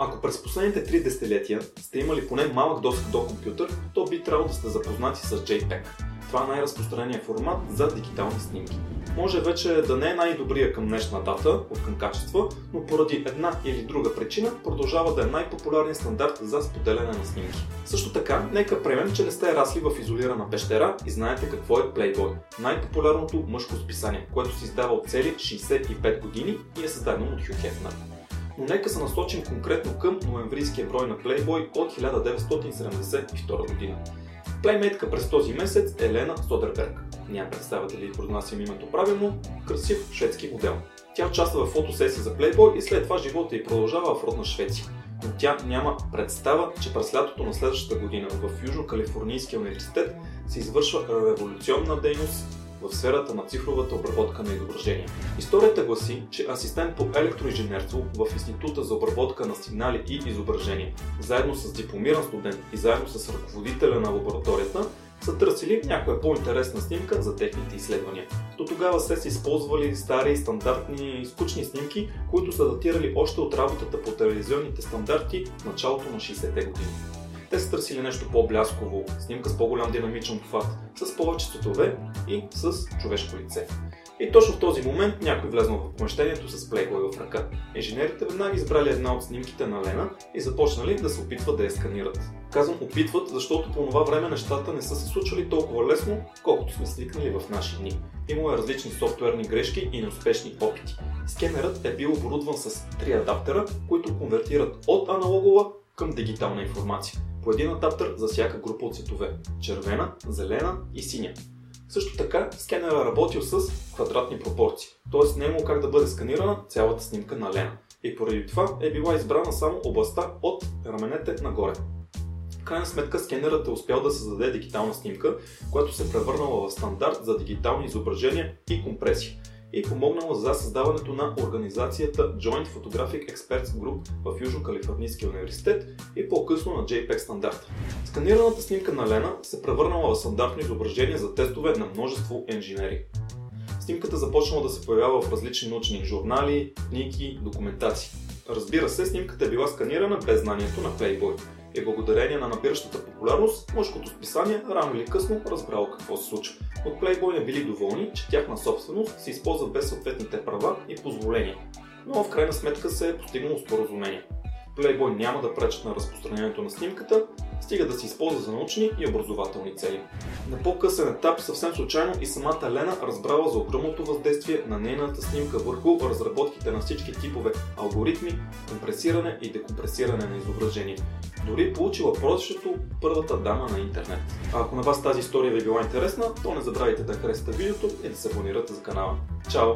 Ако през последните три десетилетия сте имали поне малък достъп до компютър, то би трябвало да сте запознати с JPEG. Това е най-разпространеният формат за дигитални снимки. Може вече да не е най-добрия към днешна дата, от към качество, но поради една или друга причина продължава да е най-популярният стандарт за споделяне на снимки. Също така, нека приемем, че не сте расли в изолирана пещера и знаете какво е Playboy. Най-популярното мъжко списание, което се издава от цели 65 години и е създадено от Хю Хефнер но нека се насочим конкретно към ноемврийския брой на Playboy от 1972 година. Плеймейтка през този месец е Елена Содерберг. Няма представа дали произнасям името правилно, красив шведски модел. Тя участва в фотосесия за Playboy и след това живота й продължава в родна Швеция. Но тя няма представа, че през лятото на следващата година в Южно-Калифорнийския университет се извършва революционна дейност в сферата на цифровата обработка на изображения. Историята гласи, че асистент по електроинженерство в Института за обработка на сигнали и изображения, заедно с дипломиран студент и заедно с ръководителя на лабораторията, са търсили някоя по-интересна снимка за техните изследвания. До тогава се са използвали стари, стандартни, скучни снимки, които са датирали още от работата по телевизионните стандарти в началото на 60-те години. Те са търсили нещо по-блясково, снимка с по-голям динамичен обхват, с повече цветове и с човешко лице. И точно в този момент някой влезнал в помещението с плейбой в ръка. Инженерите веднага избрали една от снимките на Лена и започнали да се опитват да я сканират. Казвам опитват, защото по това време нещата не са се случвали толкова лесно, колкото сме свикнали в наши дни. Имало е различни софтуерни грешки и неуспешни опити. Скенерът е бил оборудван с три адаптера, които конвертират от аналогова към дигитална информация по един адаптер за всяка група от цветове – червена, зелена и синя. Също така, скенера работил с квадратни пропорции, т.е. не е имало как да бъде сканирана цялата снимка на Лена. И поради това е била избрана само областта от раменете нагоре. В крайна сметка скенерът е успял да създаде дигитална снимка, която се превърнала в стандарт за дигитални изображения и компресия и помогнала за създаването на организацията Joint Photographic Experts Group в Южно-Калифорнийския университет и по-късно на JPEG стандарта. Сканираната снимка на Лена се превърнала в стандартно изображение за тестове на множество инженери. Снимката започнала да се появява в различни научни журнали, книги, документации. Разбира се, снимката е била сканирана без знанието на Playboy – и благодарение на набиращата популярност, мъжкото списание рано или късно разбрало какво се случва. От Playboy не били доволни, че тяхна собственост се използва без съответните права и позволения. Но в крайна сметка се е постигнало споразумение. Playboy няма да пречат на разпространението на снимката, стига да се използва за научни и образователни цели. На по-късен етап съвсем случайно и самата Лена разбрала за огромното въздействие на нейната снимка върху разработките на всички типове алгоритми, компресиране и декомпресиране на изображение. Дори получила прозвището първата дама на интернет. А ако на вас тази история ви е била интересна, то не забравяйте да харесате видеото и да се абонирате за канала. Чао!